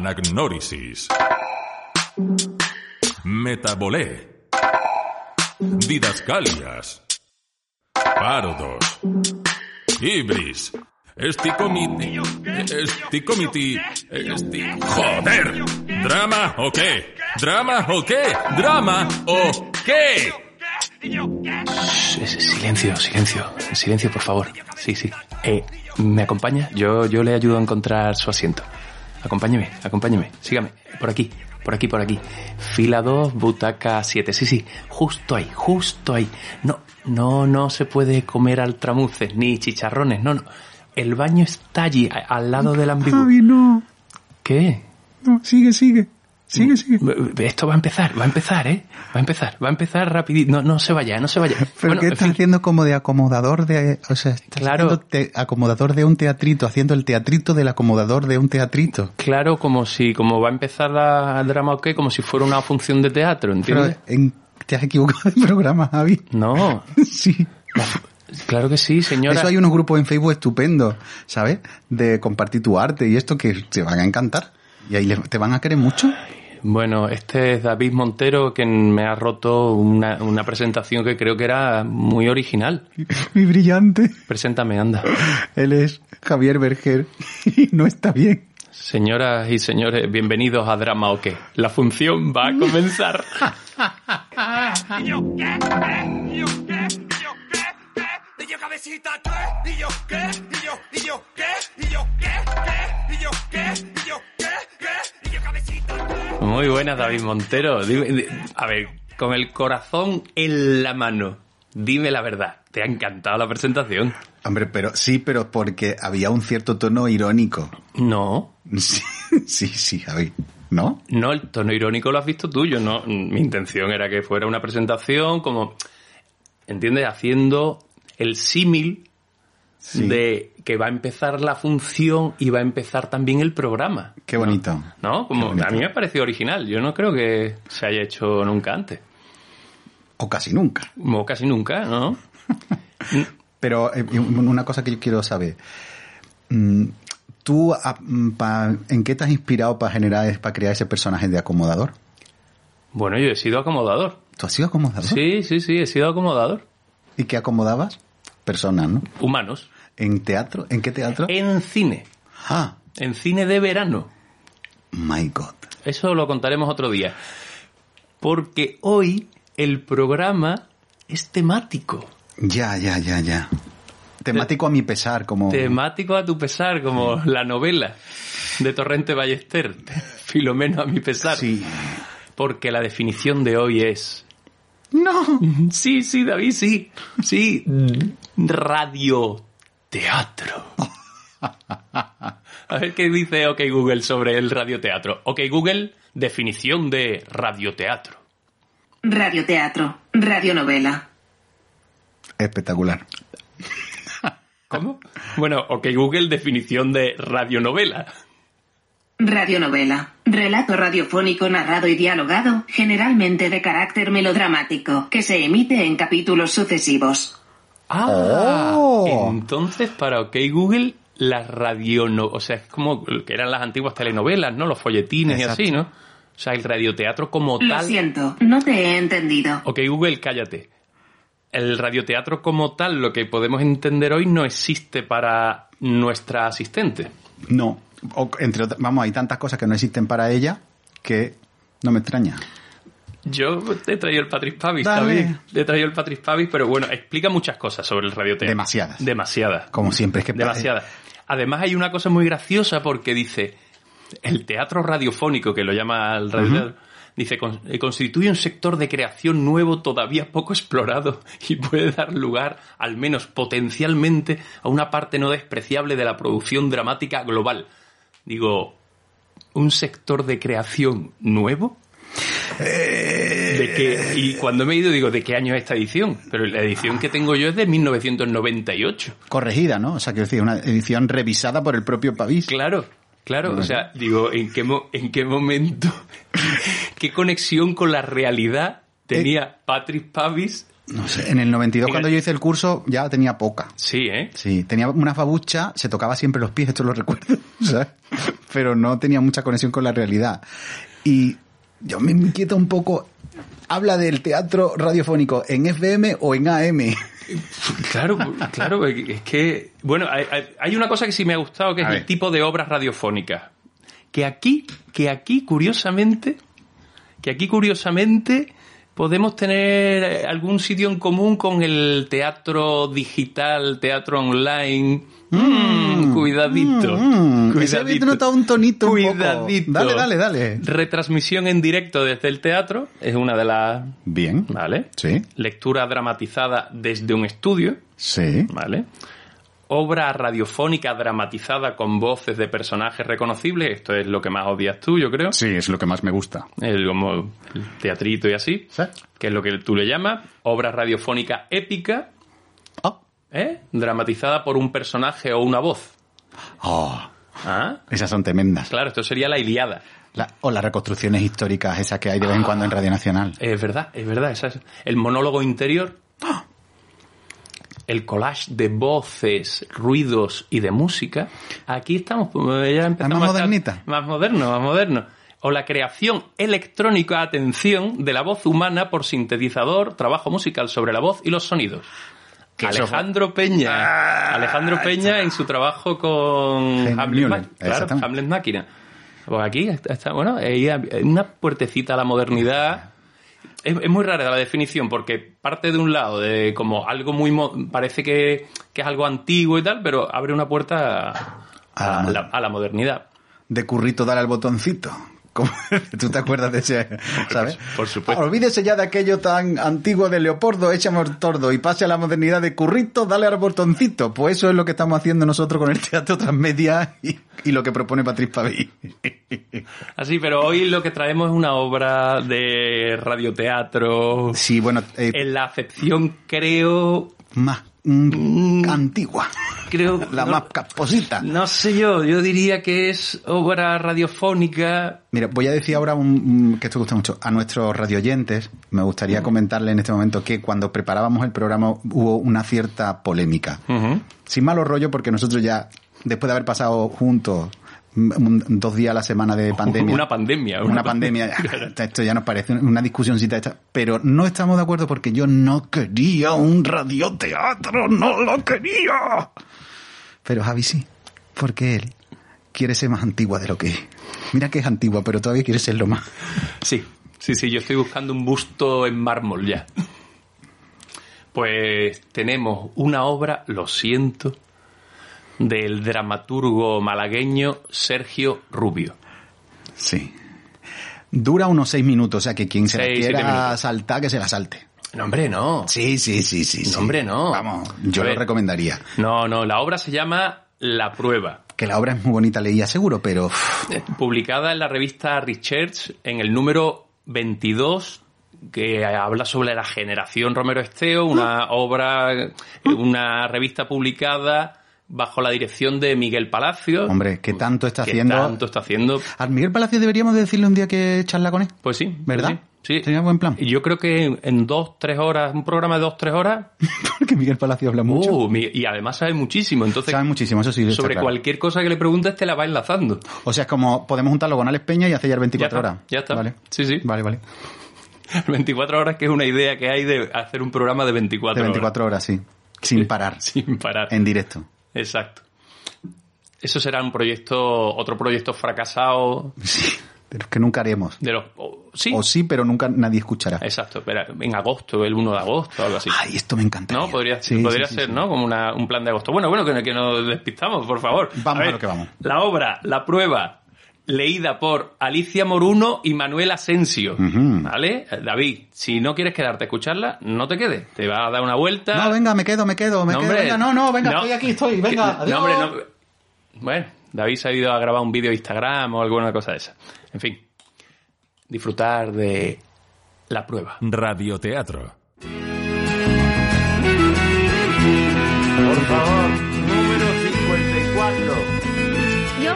Anagnórisis. Metabolé. Didascalias. Parodos. Ibris. Esticomiti. Esticomiti. Esti... ¡Joder! ¿Drama o qué? ¿Drama o qué? ¿Drama o qué? Silencio, silencio, silencio, por favor. Sí, sí. Eh, ¿Me acompaña? Yo, yo le ayudo a encontrar su asiento. Acompáñeme, acompáñeme. Sígame. Por aquí, por aquí, por aquí. Fila 2, butaca 7. Sí, sí. Justo ahí, justo ahí. No, no, no se puede comer altramuces ni chicharrones. No, no. El baño está allí, al lado del ambiguo. Javi, no. ¿Qué? No, sigue, sigue. Sigue, sigue. Esto va a empezar, va a empezar, ¿eh? Va a empezar, va a empezar rapidito. No, no se vaya, no se vaya. Pero Bueno, ¿qué en estás fin, haciendo como de acomodador de... O sea, estás Claro. te- acomodador de un teatrito, haciendo el teatrito del acomodador de un teatrito. Claro, como si, como va a empezar la, el drama o qué, como si fuera una función de teatro, Pero ¿entiendes? en- te has equivocado de programa, Javi. No, Sí. claro que sí, señora. eso hay unos grupos en Facebook estupendos, ¿sabes? De compartir tu arte y esto que te van a encantar. Y ahí te van a querer mucho. Bueno, este es David Montero, que me ha roto una, una presentación que creo que era muy original. Muy brillante. Preséntame, anda. Él es Javier Berger y no está bien. Señoras y señores, bienvenidos a Drama o qué. La función va a comenzar. Muy buenas, David Montero. Dime- a ver, con el corazón en la mano, dime la verdad. ¿Te ha encantado la presentación? Hombre, pero sí, pero porque había un cierto tono irónico. No, Sí, sí, sí, Javi. ¿No? no, el tono irónico lo has visto tú. Yo no. Mi intención era que fuera una presentación como, ¿entiendes? Haciendo el símil Sí. de que va a empezar la función y va a empezar también el programa. Qué bonito. ¿No? Como, Qué bonito. a mí me pareció original. Yo no creo que se haya hecho nunca antes. O casi nunca. O casi nunca, ¿no? Pero eh, una cosa que yo quiero saber. Mm, ¿Tú ah, mm, pa- en qué te has inspirado para generar, para crear ese personaje de acomodador? Bueno, yo he sido acomodador. ¿Tú has sido acomodador? Sí, sí, sí, he sido acomodador. ¿Y qué acomodabas? Personas, ¿no? Humanos. ¿En teatro? ¿En qué teatro? En cine. Ah, En cine de verano. my God. Eso lo contaremos otro día. Porque hoy el programa es temático. Ya, ya, ya, ya. Temático a mi pesar, como... Temático a tu pesar, como la novela de Torrente Ballester. Filomeno a mi pesar. Sí. Porque la definición de hoy es... No. Sí, sí, David, sí. Sí. Radioteatro. A ver qué dice OK Google sobre el radioteatro. OK Google, definición de radioteatro. Radioteatro, radionovela. Espectacular. ¿Cómo? Bueno, OK Google, definición de radionovela. Radionovela. Relato radiofónico narrado y dialogado, generalmente de carácter melodramático, que se emite en capítulos sucesivos. Ah, Oh. entonces para OK Google, la radiono... O sea, es como que eran las antiguas telenovelas, ¿no? Los folletines Exacto. y así, ¿no? O sea, el radioteatro como Lo tal... siento, no te he entendido. Ok, Google, cállate. El radioteatro como tal, lo que podemos entender hoy, no existe para nuestra asistente. No. O, entre otras, vamos, hay tantas cosas que no existen para ella que no me extraña. Yo te he traído el Patrick Pavis. David. Te he traído el Patrick Pavis, pero bueno, explica muchas cosas sobre el radioteatro. Demasiadas. Demasiadas. Como siempre, es que Demasiadas. Además hay una cosa muy graciosa porque dice, el teatro radiofónico, que lo llama el radioteatro, Dice, "Con- eh, constituye un sector de creación nuevo todavía poco explorado y puede dar lugar, al menos potencialmente, a una parte no despreciable de la producción dramática global. Digo, ¿un sector de creación nuevo? ¿De qué? Y cuando me he ido digo, ¿de qué año es esta edición? Pero la edición que tengo yo es de 1998. Corregida, ¿no? O sea, quiero decir, una edición revisada por el propio Pavís. Claro, claro. O sea, digo, ¿en qué, mo- en qué momento, qué conexión con la realidad tenía Patrick Pavis? No sé, en el 92 Venga. cuando yo hice el curso ya tenía poca. Sí, ¿eh? Sí, tenía una babucha, se tocaba siempre los pies, esto lo recuerdo, ¿sabes? Pero no tenía mucha conexión con la realidad. Y yo me inquieta un poco, habla del teatro radiofónico en FM o en AM. Claro, claro, es que, bueno, hay, una cosa que sí me ha gustado, que es el tipo de obras radiofónicas. Que aquí, que aquí, curiosamente, que aquí, curiosamente, podemos tener eh, algún sitio en común con el teatro digital, teatro online. Mm, cuidadito. Mm, había cuidadito. notado un tonito un poco. Cuidadito. Dale, dale, dale. Retransmisión en directo desde el teatro es una de las. Bien. ¿Vale? Sí, Lectura dramatizada desde un estudio. sí. ¿Vale? Obra radiofónica dramatizada con voces de personajes reconocibles. Esto es lo que más odias tú, yo creo. Sí, es lo que más me gusta. El, como el teatrito y así. ¿Sí? Que es lo que tú le llamas. Obra radiofónica épica. Oh. ¿eh? Dramatizada por un personaje o una voz. Oh, ¿Ah? esas son tremendas. Claro, esto sería la Iliada. La- o las reconstrucciones históricas, esas que hay de vez en cuando en Radio Nacional. Es verdad, es verdad. esa es- el monólogo interior. El collage de voces, ruidos y de música. Aquí estamos, pues, ya empezamos más a estar modernita. Más moderno, más moderno. O la creación electrónica, atención, de la voz humana por sintetizador, trabajo musical sobre la voz y los sonidos. Alejandro Peña. Ah, Alejandro Peña en su trabajo con Hamlet, Ma- claro. Hamlet Máquina. Pues aquí está, bueno, una puertecita a la modernidad. Es, es muy rara la definición porque parte de un lado de como algo muy... mo- parece que, que es algo antiguo y tal, pero abre una puerta a, la, a la modernidad. de currito dar al botoncito. ¿Tú te acuerdas de ese? ¿Sabes? por supuesto. Olvídese ya de aquello tan antiguo de Leopoldo, échame tordo y pase a la modernidad de currito, dale al botoncito. Pues eso es lo que estamos haciendo nosotros con el teatro transmedia y, y lo que propone Patrick Paví. Así, pero hoy lo que traemos es una obra de radioteatro. Sí, bueno, eh, En la acepción, creo... más mm, antigua. creo La no- más caposita. No sé yo, yo diría que es obra radiofónica. Mira, voy a decir ahora un, que esto gusta mucho. A nuestros radioyentes, me gustaría comentarle en este momento que cuando preparábamos el programa hubo una cierta polémica. Sin malo rollo, porque nosotros ya, después de haber pasado juntos mm, un- dos días a la semana de pandemia. Una pandemia. Una pandemia, ya, esto ya nos parece una discusióncita esta, pero no estamos de acuerdo porque yo no quería un radioteatro, no lo quería. Pero Javi sí, porque él quiere ser más antigua de lo que es. Mira que es antigua, pero todavía quiere serlo más. Sí, sí, sí, yo estoy buscando un busto en mármol ya. Pues tenemos una obra, lo siento, del dramaturgo malagueño Sergio Rubio. Sí. Dura unos seis minutos, o sea que quien se la quiera saltar, que se la salte. No, hombre, no. Sí, sí, sí, sí. sí. No, hombre, no. Vamos, yo lo recomendaría. No, no, la obra se llama La Prueba. Que la obra es muy bonita, leía seguro, pero... publicada en la revista Research en el número 22 que habla sobre la generación Romero Esteo, una obra, eh, una revista publicada bajo la dirección de Miguel Palacio. Hombre, ¿qué tanto está ¿Qué haciendo? tanto está haciendo? Al Miguel Palacio deberíamos de decirle un día que charla con él. Pues sí. ¿Verdad? Sí. sí. Sería buen plan. Y Yo creo que en- dos, tres horas, un programa de dos, tres horas, Porque Miguel Palacio habla mucho. uh, y además sabe muchísimo. Entonces, Sabe muchísimo, eso sí. sobre claro. cualquier cosa que le preguntes te la va enlazando. O sea, es como podemos juntarlo con Alex Peña y hacer ya 24 Ya está, horas. ya está. Vale. Sí, sí. Vale, vale. 24 horas que es una idea que hay de hacer un programa de 24 De horas. 24 horas, sí. Sin parar. Sin parar. En directo. Exacto. Eso será un proyecto, otro proyecto fracasado Sí. De los que nunca haremos. de los... o- sí, O sí, pero nunca nadie escuchará. exacto, pero en agosto, el 1 de agosto, algo así. Ay, esto me encantaría. ¿No? Podría, Sí, podría sí, ser. ¿no? Como una- un plan de agosto. Bueno, bueno, que, que nos despistamos, por favor. Vamos a ver, lo que vamos. La obra, la prueba, leída por Alicia Moruno y Manuel Asensio. ¿Vale? David, si no quieres quedarte a escucharla, no te quedes. Te va a dar una vuelta. No, venga, me quedo, me quedo, me No, quedo. hombre. Venga, no, no, venga, No. estoy aquí, estoy. Venga, Que- adiós. no, hombre, no. Bueno, David se ha ido a grabar un vídeo de Instagram o alguna cosa de esa. En fin, disfrutar de la prueba. Radioteatro. Por favor, número 54. ¿Yo?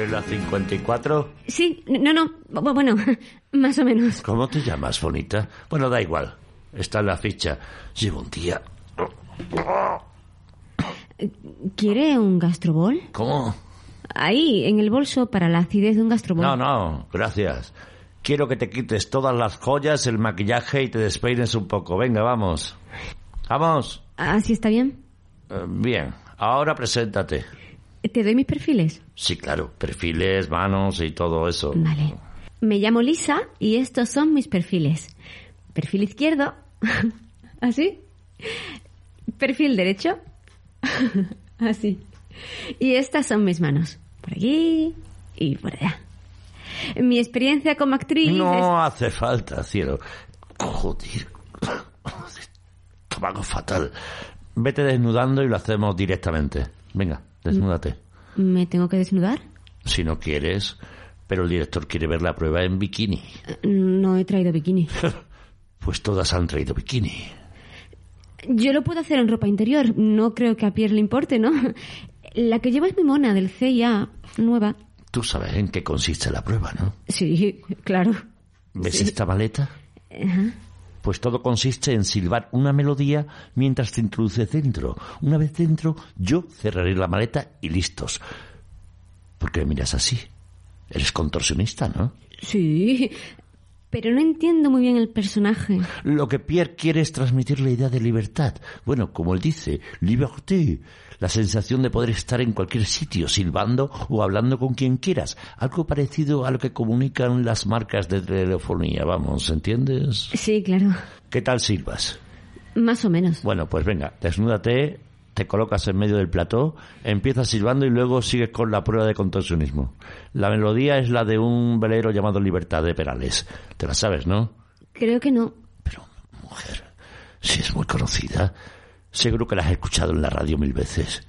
¿Tú eres la 54? Sí, no, no, bu- bueno, más o menos. ¿Cómo te llamas, bonita? Bueno, da igual. Está en la ficha. Llevo un día. ¿Quiere un gastrobol? ¿Cómo? Ahí, en el bolso para la acidez de un gastrobol. No, no, gracias. Quiero que te quites todas las joyas, el maquillaje y te despeines un poco. Venga, vamos. Vamos. ¿Así está bien? Eh, bien, ahora preséntate. ¿Te doy mis perfiles? Sí, claro, perfiles, manos y todo eso. Vale. Me llamo Lisa y estos son mis perfiles. Perfil izquierdo. ¿Así? Perfil derecho. Así. Y estas son mis manos. Por aquí y por allá. Mi experiencia como actriz... es- No hace falta, cielo. Joder. Estómago fatal. Vete desnudando y lo hacemos directamente. Venga, desnúdate. ¿Me tengo que desnudar? Si no quieres, pero el director quiere ver la prueba en bikini. No he traído bikini. Pues todas han traído bikini. Yo lo puedo hacer en ropa interior. No creo que a Pierre le importe, ¿no? La que lleva es mi mona del CIA, nueva. Tú sabes en qué consiste la prueba, ¿no? Sí, claro. ¿Ves Sí. esta maleta? Ajá. Pues todo consiste en silbar una melodía mientras te introduces dentro. Una vez dentro, yo cerraré la maleta y listos. ¿Por qué me miras así? Eres contorsionista, ¿no? Sí, pero no entiendo muy bien el personaje. Lo que Pierre quiere es transmitir la idea de libertad. Bueno, como él dice, liberté. La sensación de poder estar en cualquier sitio, silbando o hablando con quien quieras. Algo parecido a lo que comunican las marcas de telefonía, vamos, ¿entiendes? Sí, claro. ¿Qué tal silbas? Más o menos. Bueno, pues venga, desnúdate, te colocas en medio del plató, empiezas silbando y luego sigues con la prueba de contorsionismo. La melodía es la de un velero llamado Libertad de Perales. Te la sabes, ¿no? Creo que no. Pero, mujer, si es muy conocida, seguro que la has escuchado en la radio mil veces.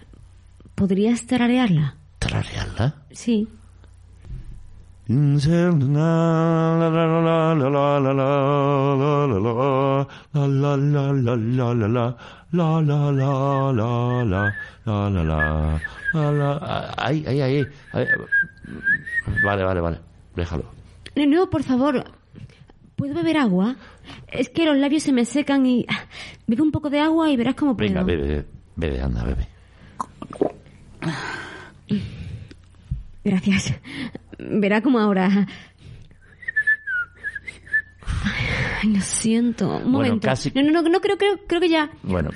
¿Podrías tararearla? ¿Tararearla? Sí. Ay, ay, ay, ay. Vale, vale, vale. Déjalo. No, no, por favor. ¿Puedo beber agua? Es que los labios se me secan y... ah, Bebe un poco de agua y verás cómo puedo. Venga, bebe, bebe, anda, bebe. Gracias. Verá como ahora... Ay, lo siento. Un Bueno, momento. casi- No, no, no, no creo, creo, creo que ya... Bueno,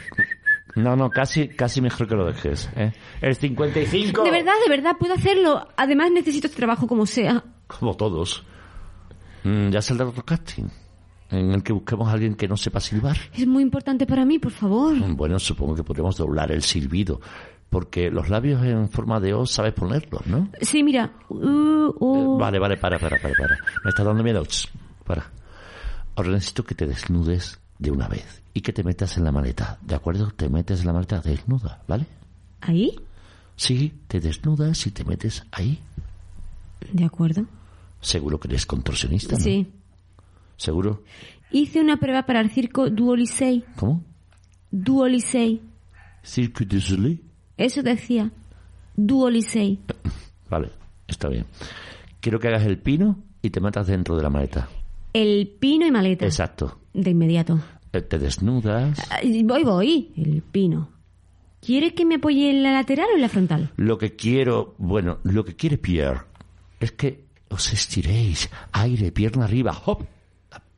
no, no, casi, casi mejor que lo dejes. ¿eh? El 55. De verdad, de verdad, puedo hacerlo. Además necesito este trabajo como sea. Como todos. Mm, ya saldrá otro casting. En el que busquemos a alguien que no sepa silbar. Es muy importante para mí, por favor. Bueno, supongo que podremos doblar el silbido. Porque los labios en forma de O sabes ponerlos, ¿no? Sí, mira. Uh, uh. Eh, vale, vale, para, para, para, para. Me está dando miedo. Para. Ahora necesito que te desnudes de una vez y que te metas en la maleta. ¿De acuerdo? Te metes en la maleta desnuda, ¿vale? ¿Ahí? Sí, te desnudas y te metes ahí. De acuerdo. Seguro que eres contorsionista, ¿no? Sí. ¿Seguro? Hice una prueba para el circo Duolisei. ¿Cómo? Duolisei. Cirque du Soleil. Eso decía. Duolisei. Vale, está bien. Quiero que hagas el pino y te metas dentro de la maleta. El pino y maleta. Exacto. De inmediato. Eh, Te desnudas. Voy, voy. El pino. ¿Quiere que me apoye en la lateral o en la frontal? Lo que quiero, bueno, lo que quiere Pierre es que os estiréis. Aire, pierna arriba, hop.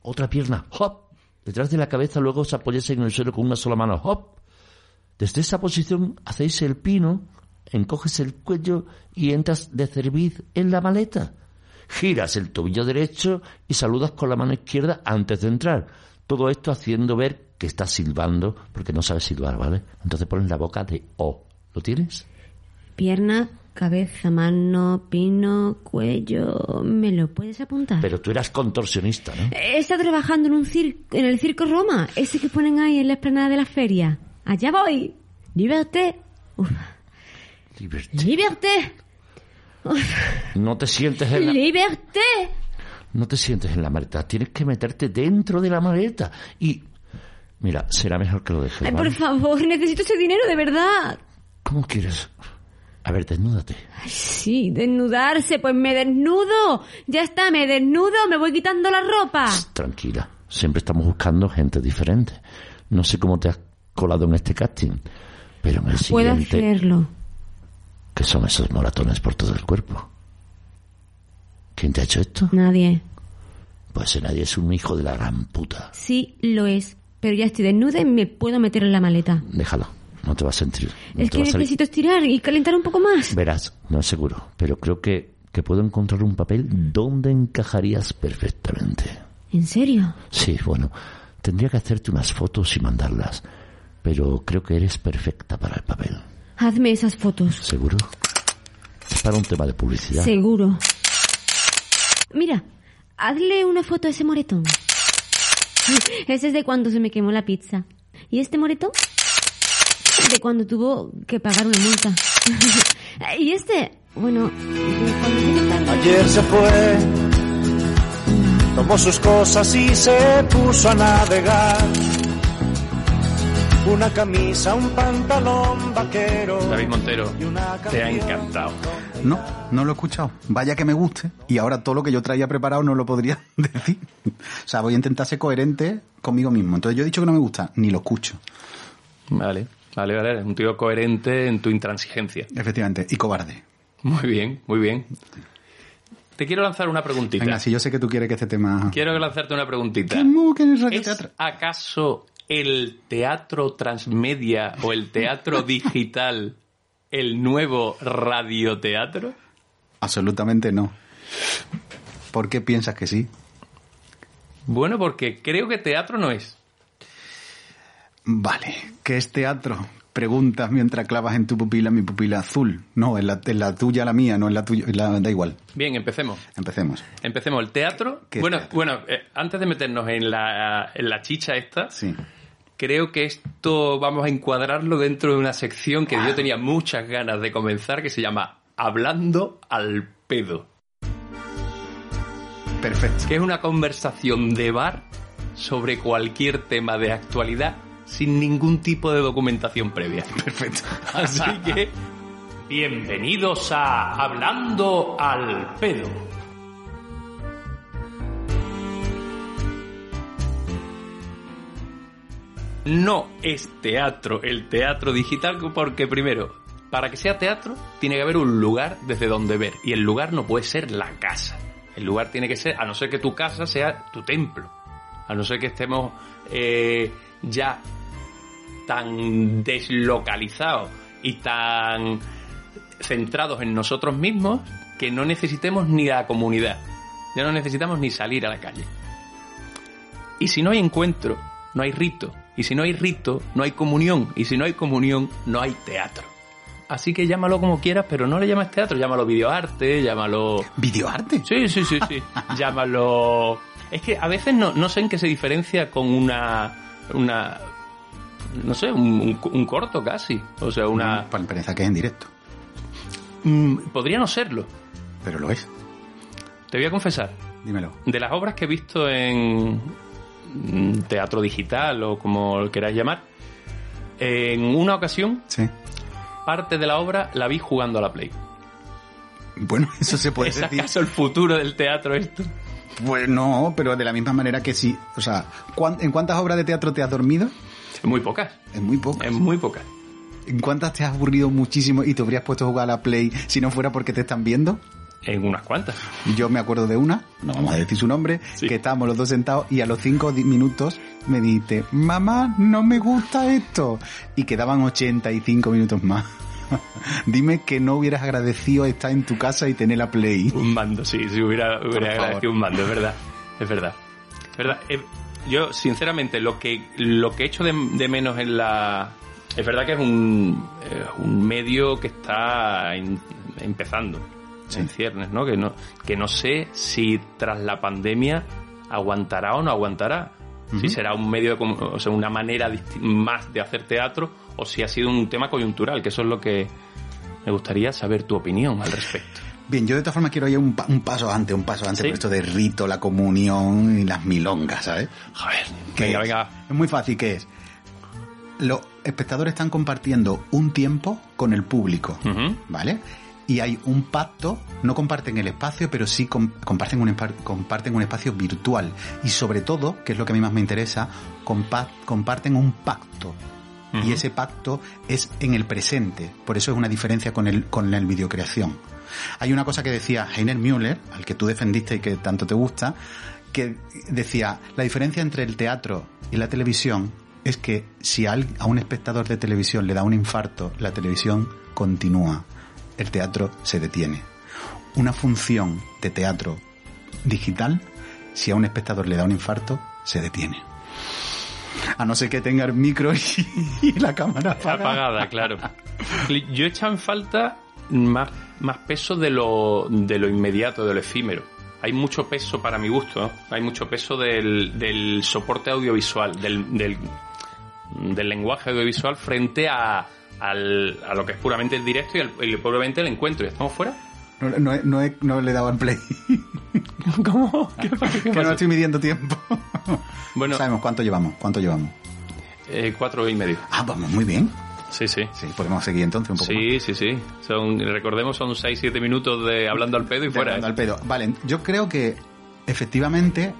Otra pierna, hop. Detrás de la cabeza luego os apoyáis en el suelo con una sola mano, hop. Desde esa posición hacéis el pino, encoges el cuello y entras de cerviz en la maleta. Giras el tobillo derecho y saludas con la mano izquierda antes de entrar. Todo esto haciendo ver que estás silbando porque no sabes silbar, ¿vale? Entonces pones la boca de O. ¿Lo tienes? Pierna, cabeza, mano, pino, cuello. ¿Me lo puedes apuntar? Pero tú eras contorsionista, ¿no? He estado trabajando en un circo, en el circo Roma, ese que ponen ahí en la esplanada de la feria. Allá voy. Liberté. Uf. Libertad. Liberté. No te sientes en la... Liberté. No te sientes en la maleta. Tienes que meterte dentro de la maleta. Y... Mira, será mejor que lo dejes, Ay, ¿vale? por favor, necesito ese dinero de verdad. ¿Cómo quieres? A ver, desnúdate. Ay, sí, desnudarse, pues me desnudo. Ya está, me desnudo, me voy quitando la ropa. Tranquila. Siempre estamos buscando gente diferente. No sé cómo te has colado en este casting. Pero en el Puedo siguiente... hacerlo. ¿Qué son esos moratones por todo el cuerpo? ¿Quién te ha hecho esto? Nadie. Pues ese nadie es un hijo de la gran puta. Sí, lo es. Pero ya estoy desnuda y me puedo meter en la maleta. Déjalo. No te va a sentir. No es que necesito estirar y calentar un poco más. Verás, no es seguro. Pero creo que, que puedo encontrar un papel donde encajarías perfectamente. ¿En serio? Sí, bueno. Tendría que hacerte unas fotos y mandarlas. Pero creo que eres perfecta para el papel. Hazme esas fotos. ¿Seguro? Es para un tema de publicidad. Seguro. Mira, hazle una foto a ese moretón. Ese es de cuando se me quemó la pizza. ¿Y este moretón? De cuando tuvo que pagar una multa. ¿Y este? Bueno. Ayer se fue, tomó sus cosas y se puso a navegar. Una camisa, un pantalón vaquero. David Montero, te ha encantado. No, no lo he escuchado. Vaya que me guste. Y ahora todo lo que yo traía preparado no lo podría decir. O sea, voy a intentar ser coherente conmigo mismo. Entonces yo he dicho que no me gusta, ni lo escucho. Vale, vale, vale. Eres un tío coherente en tu intransigencia. Efectivamente. Y cobarde. Muy bien, muy bien. Te quiero lanzar una preguntita. Venga, si yo sé que tú quieres que este tema... Quiero lanzarte una preguntita. ¿Qué es acaso el teatro transmedia o el teatro digital el nuevo radioteatro? Absolutamente no. ¿Por qué piensas que sí? Bueno, porque creo que teatro no es. Vale. ¿Qué es teatro? Preguntas mientras clavas en tu pupila mi pupila azul. No, en la, en la tuya la mía, no en la tuya. en la- da igual. Bien, empecemos. Empecemos. Empecemos. El teatro. ¿Qué Bueno, teatro? bueno eh, antes de meternos en la, en la chicha esta, Sí. Creo que esto vamos a encuadrarlo dentro de una sección que yo tenía muchas ganas de comenzar que se llama Hablando al pedo. Perfecto. que es una conversación de bar sobre cualquier tema de actualidad sin ningún tipo de documentación previa. Perfecto. Así que, bienvenidos a Hablando al pedo. No es teatro el teatro digital porque primero, para que sea teatro tiene que haber un lugar desde donde ver y el lugar no puede ser la casa. El lugar tiene que ser, a no ser que tu casa sea tu templo, a no ser que estemos eh, ya tan deslocalizados y tan centrados en nosotros mismos que no necesitemos ni la comunidad. Ya no necesitamos ni salir a la calle. Y si no hay encuentro, no hay rito. Y si no hay rito, no hay comunión. Y si no hay comunión, no hay teatro. Así que llámalo como quieras, pero no le llamas teatro, llámalo videoarte, llámalo... ¿Videoarte? Sí, sí, sí, sí. llámalo... Es que a veces no, no sé en qué se diferencia con una... una no sé, un, un- un corto casi. O sea, una... Para pensar que es en directo. Mm, podría no serlo. Pero lo es. Te voy a confesar. Dímelo. De las obras que he visto en mm, teatro digital o como lo queráis llamar, en una ocasión, Sí. parte de la obra la vi jugando a la Play. Bueno, eso se puede ¿Es decir. acaso el futuro del teatro esto? Pues no, pero de la misma manera que sí. O sea, ¿cuán- ¿en cuántas obras de teatro te has dormido? Muy pocas. En muy pocas. En muy pocas. ¿En cuántas te has aburrido muchísimo y te habrías puesto a jugar a la Play si no fuera porque te están viendo? En unas cuantas. Yo me acuerdo de una, no vamos a decir su nombre, Sí. que estábamos los dos sentados y a los cinco minutos me dijiste, mamá, no me gusta esto. Y quedaban 85 minutos más. Dime que no hubieras agradecido estar en tu casa y tener la Play. Un mando, sí, sí, hubiera, hubiera agradecido un mando, es verdad. Es verdad. Es verdad. Eh, yo, sinceramente, lo que, lo que echo de, de menos en la. Es verdad que es un, eh, un medio que está in- empezando Sí. en ciernes, ¿no? Que no que no sé si tras la pandemia aguantará o no aguantará. Si será un medio, de o sea, una manera más de hacer teatro o si ha sido un tema coyuntural, que eso es lo que me gustaría saber tu opinión al respecto. Bien, yo de todas formas quiero ir un, pa- un paso antes, un paso antes Sí. con esto de rito, la comunión y las milongas, ¿sabes? Joder, ¿Qué venga, es? venga. Es muy fácil, ¿qué es? Los espectadores están compartiendo un tiempo con el público. ¿vale? Y hay un pacto, no comparten el espacio, pero sí com- comparten, un, comparten un espacio virtual. Y sobre todo, que es lo que a mí más me interesa, compa- comparten un pacto. Y ese pacto es en el presente. Por eso es una diferencia con el, con la videocreación. Hay una cosa que decía Heiner Müller, al que tú defendiste y que tanto te gusta, que decía, la diferencia entre el teatro y la televisión es que si a un espectador de televisión le da un infarto, la televisión continúa, el teatro se detiene. Una función de teatro digital, si a un espectador le da un infarto, se detiene. A no ser que tenga el micro y, la cámara apagada. apagada, claro. Yo he echado en falta más, más peso de lo, de lo inmediato, de lo efímero. Hay mucho peso, para mi gusto, hay mucho peso del, del soporte audiovisual, del, del, del lenguaje audiovisual frente a, al- a lo que es puramente el directo y, al- y puramente el encuentro. ¿Y estamos fuera? No, no no he- no le he dado al play. ¿Cómo? ¿Qué pasa? ¿Qué que no estoy midiendo tiempo. Bueno, Sabemos cuánto llevamos, cuánto llevamos. eh, cuatro y medio. Ah, vamos muy bien. Sí, sí. Sí, podemos seguir entonces un poco más. Sí, sí, sí. Son, recordemos, son 6-7 minutos de hablando al pedo y De fuera. hablando ¿eh? al pedo. Vale, yo creo que efectivamente,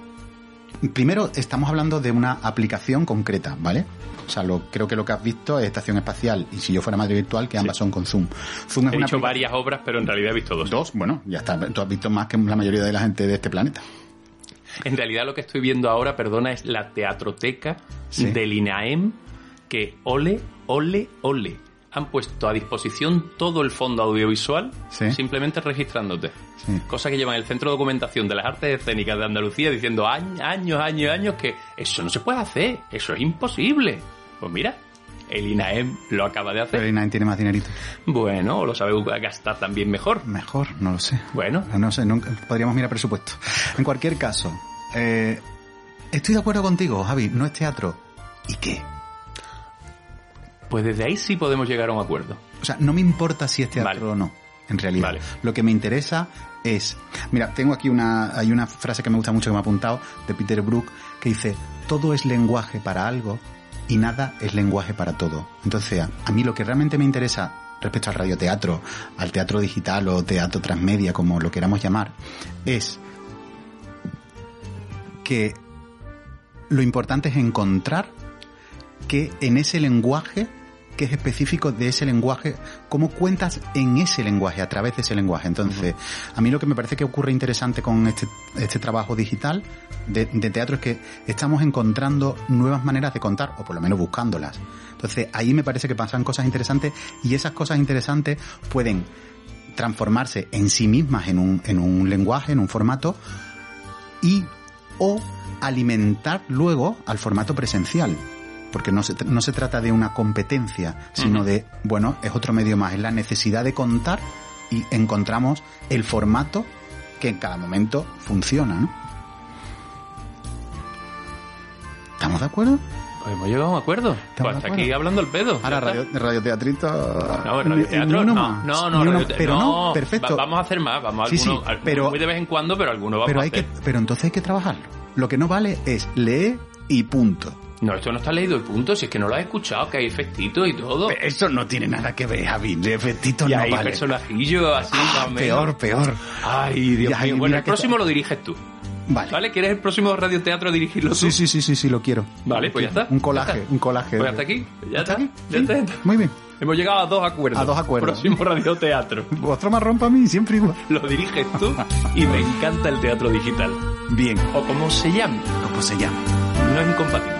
primero estamos hablando de una aplicación concreta, ¿vale? O sea, lo, creo que lo que has visto es Estación Espacial y si yo fuera madre virtual, que ambas son con Zoom. Zoom es He una aplica- varias obras, pero en realidad he visto dos. Dos, bueno, ya está. Tú has visto más que la mayoría de la gente de este planeta. En realidad lo que estoy viendo ahora, perdona, es la teatroteca Sí. del INAEM que ole, ole, ole. Han puesto a disposición todo el fondo audiovisual Sí. simplemente registrándote. Sí. Cosa que llevan el Centro de Documentación de las Artes Escénicas de Andalucía diciendo años, años, años, años que eso no se puede hacer, eso es imposible. Pues mira, el INAEM lo acaba de hacer. Pero nadie tiene más dinerito. Bueno, o lo sabe gastar también mejor. Mejor, no lo sé. Bueno, No sé, nunca, podríamos mirar presupuesto. En cualquier caso, eh, estoy de acuerdo contigo, Javi, no es teatro. ¿Y qué? Pues desde ahí sí podemos llegar a un acuerdo. O sea, no me importa si es teatro Vale. o no, en realidad. Vale. Lo que me interesa es... Mira, tengo aquí una... Hay una frase que me gusta mucho que me ha apuntado de Peter Brook que dice, todo es lenguaje para algo y nada es lenguaje para todo. Entonces, a, a mí lo que realmente me interesa respecto al radioteatro, al teatro digital o teatro transmedia, como lo queramos llamar, es que lo importante es encontrar que en ese lenguaje, que es específico de ese lenguaje, cómo cuentas en ese lenguaje, a través de ese lenguaje. Entonces, a mí lo que me parece que ocurre interesante con este, este trabajo digital de, de teatro es que estamos encontrando nuevas maneras de contar, o por lo menos buscándolas. Entonces, ahí me parece que pasan cosas interesantes y esas cosas interesantes pueden transformarse en sí mismas en un, en un lenguaje, en un formato, y o alimentar luego al formato presencial. Porque no se, no se trata de una competencia, sino de, bueno, es otro medio más, es la necesidad de contar y encontramos el formato que en cada momento funciona, ¿no? ¿Estamos de acuerdo? Pues hemos llegado a un acuerdo. Pues hasta aquí hablando al pedo. Ahora, radio, radioteatrito... No, el radioteatro, no, no, no, uno- radiote- pero no, no, perfecto. va- vamos a hacer más, vamos a Sí, sí, algunos, algunos pero- muy de vez en cuando, pero algunos vamos pero a hay que, hacer. pero entonces hay que trabajarlo. Lo que no vale es leer y punto. No, esto no está leído el punto, si es que no lo has escuchado, que hay efectitos y todo. Eso no tiene nada que ver, Javi. De efectito y no hay vale. personajillos así Ah, más peor, peor. Ay, Dios mío. Bueno, el próximo lo diriges tú. Vale. ¿Vale? ¿Quieres el próximo radioteatro dirigirlo tú? Sí, sí, sí, sí, sí, lo quiero. Vale, pues ya está. Un Ya colaje, está. un colaje. Pues hasta aquí. Ya ¿Hasta está. aquí? Ya está. Muy bien. Hemos llegado a dos acuerdos. A dos acuerdos. Próximo radioteatro. Otro marrón para mí, siempre igual. Lo diriges tú y me encanta el teatro digital. Bien. O como se llame, ¿Cómo se llama? no es incompatible.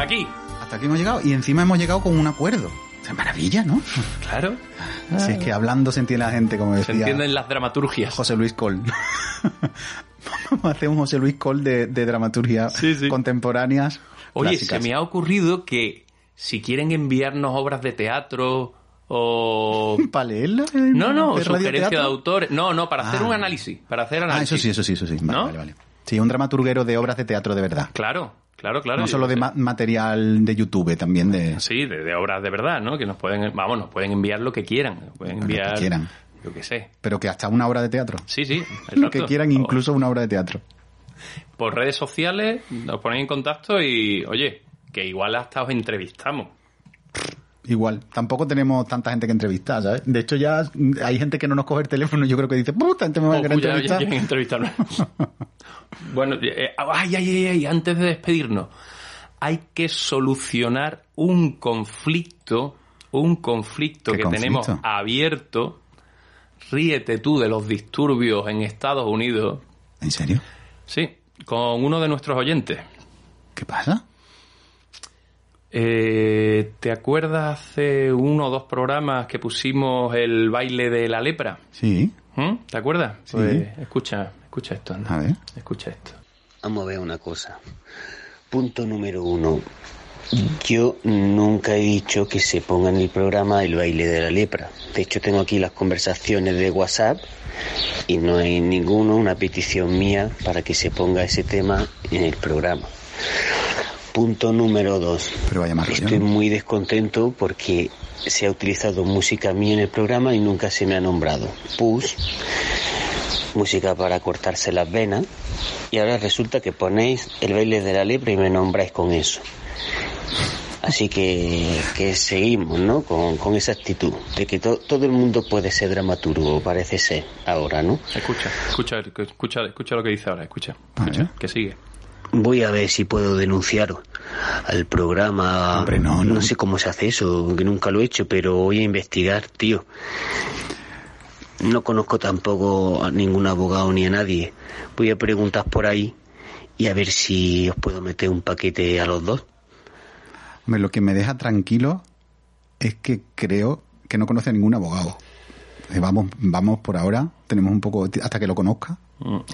Hasta aquí. Hasta aquí hemos llegado y encima hemos llegado con un acuerdo. Es maravilla, ¿no? Claro. Si es que hablando se entiende la gente, como Se decía entienden las dramaturgias. José Luis Col. Vamos a hacer un José Luis Col de, de dramaturgia Sí, sí. contemporáneas. Oye, clásicas. se me ha ocurrido que si quieren enviarnos obras de teatro o... ¿Para leerla? No, no, de sugerencia de autores. No, no, para hacer Ah. un análisis. Para hacer Ah, análisis. eso sí, eso sí, eso sí. Vale, ¿No? vale, vale. Sí, un dramaturguero de obras de teatro de verdad. Claro, claro, claro. no solo de ma- material de YouTube, también de... Sí, de, de obras de verdad, ¿no? Que nos pueden, vamos, nos pueden enviar lo que quieran. Nos pueden Lo que enviar, quieran. yo qué sé. Pero que hasta una obra de teatro. Sí, sí. Lo que quieran, incluso una obra de teatro. Por redes sociales nos ponéis en contacto y, oye, que igual hasta os entrevistamos. Igual, tampoco tenemos tanta gente que entrevistar, ¿sabes? De hecho, ya hay gente que no nos coge el teléfono y yo creo que dice, puta, gente me va a Oh, querer ya- ya entrevistar. bueno, eh, ay, ay, ay, ay, antes de despedirnos, hay que solucionar un conflicto, un conflicto ¿Qué que conflicto? tenemos abierto. Ríete tú de los disturbios en Estados Unidos. ¿En serio? Sí, con uno de nuestros oyentes. ¿Qué pasa? Eh, ¿Te acuerdas hace uno o dos programas que pusimos el baile de la lepra? Sí, ¿Mm? ¿Te acuerdas? Sí. Pues escucha, escucha esto. anda. a ver. Escucha esto. Vamos a ver una cosa. Punto número uno. Yo nunca he dicho que se ponga en el programa el baile de la lepra. De hecho, tengo aquí las conversaciones de WhatsApp y no hay ninguno, una petición mía para que se ponga ese tema en el programa. Punto número dos. Pero vaya más rollo, Estoy muy descontento porque se ha utilizado música mía en el programa y nunca se me ha nombrado. Pus, música para cortarse las venas, y ahora resulta que ponéis el baile de la lepra y me nombráis con eso. Así que, que seguimos, ¿no? Con, con esa actitud de que to- todo el mundo puede ser dramaturgo, parece ser, ahora, ¿no? Escucha, escucha, escucha, escucha lo que dice ahora, escucha. Escucha que sigue. Voy a ver si puedo denunciaros al programa. Hombre, no, no. sé cómo se hace eso, que nunca lo he hecho, pero voy a investigar, tío. No conozco tampoco a ningún abogado ni a nadie. Voy a preguntar por ahí y a ver si os puedo meter un paquete a los dos. Hombre, lo que me deja tranquilo es que creo que no conoce a ningún abogado. Eh, Vamos, vamos por ahora, tenemos un poco, hasta que lo conozca.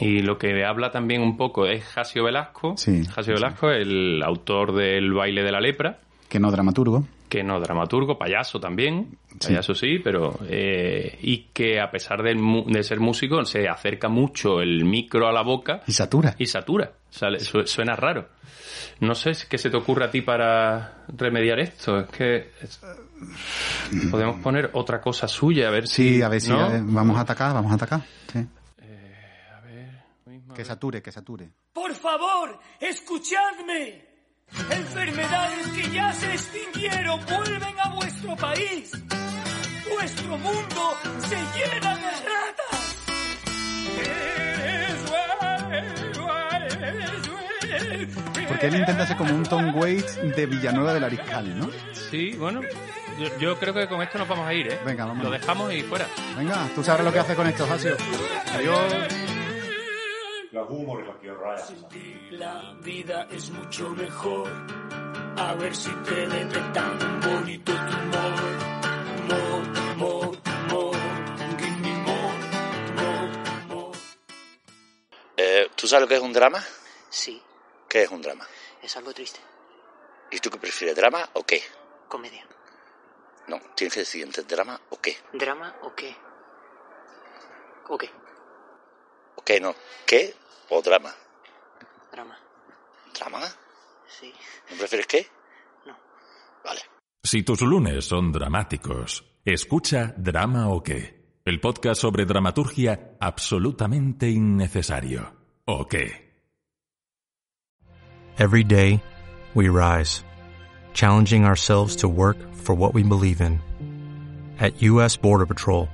Y lo que habla también un poco es Jasio Velasco. Sí, Jasio Velasco, el autor del baile de la lepra, Que no dramaturgo. que no dramaturgo, payaso también, Sí. payaso sí, pero eh, y que a pesar de, de ser músico se acerca mucho el micro a la boca Y satura. y satura, Sale- su- suena raro. No sé qué se te ocurre a ti para remediar esto. Es que es- podemos poner otra cosa suya a ver si. Sí, a ver si ¿no? a ver, vamos a atacar, vamos a atacar. Sí. Que sature, que sature. Por favor, escuchadme. Enfermedades que ya se extinguieron vuelven a vuestro país. Vuestro mundo se llena de ratas. Porque él intenta ser como un Tom Waits de Villanueva del Ariscal, ¿no? Sí, bueno, yo, yo creo que con esto nos vamos a ir, ¿eh? Venga, vamos. Lo dejamos y fuera. Venga, tú sabes lo que hace con esto, Jasio. Adiós. La vida es mucho mejor. A ver si te detectan un bonito tumor. More, more, more. Give me more, more, more. Eh, ¿Tú sabes lo que es un drama? Sí, ¿Qué es un drama? es algo triste. ¿Y tú qué prefieres, drama o qué? Comedia. No, tienes que decir entre drama o qué. ¿Drama o qué? ¿O qué? ¿O qué no? ¿Qué o drama? Drama. ¿Drama? Sí. ¿No prefieres qué? No. Vale. Si tus lunes son dramáticos, escucha Drama o qué, el podcast sobre dramaturgia absolutamente innecesario. ¿O qué? Every day, we rise, challenging ourselves to work for what we believe in. At U.S. Border Patrol,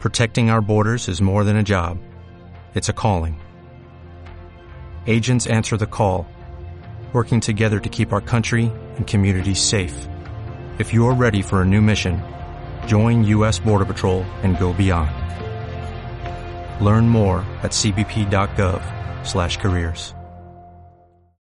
protecting our borders is more than a job, it's a calling. Agents answer the call, working together to keep our country and communities safe. If you're ready for a new mission, join U.S. Border Patrol and go beyond. Learn more at cbp.gov/careers.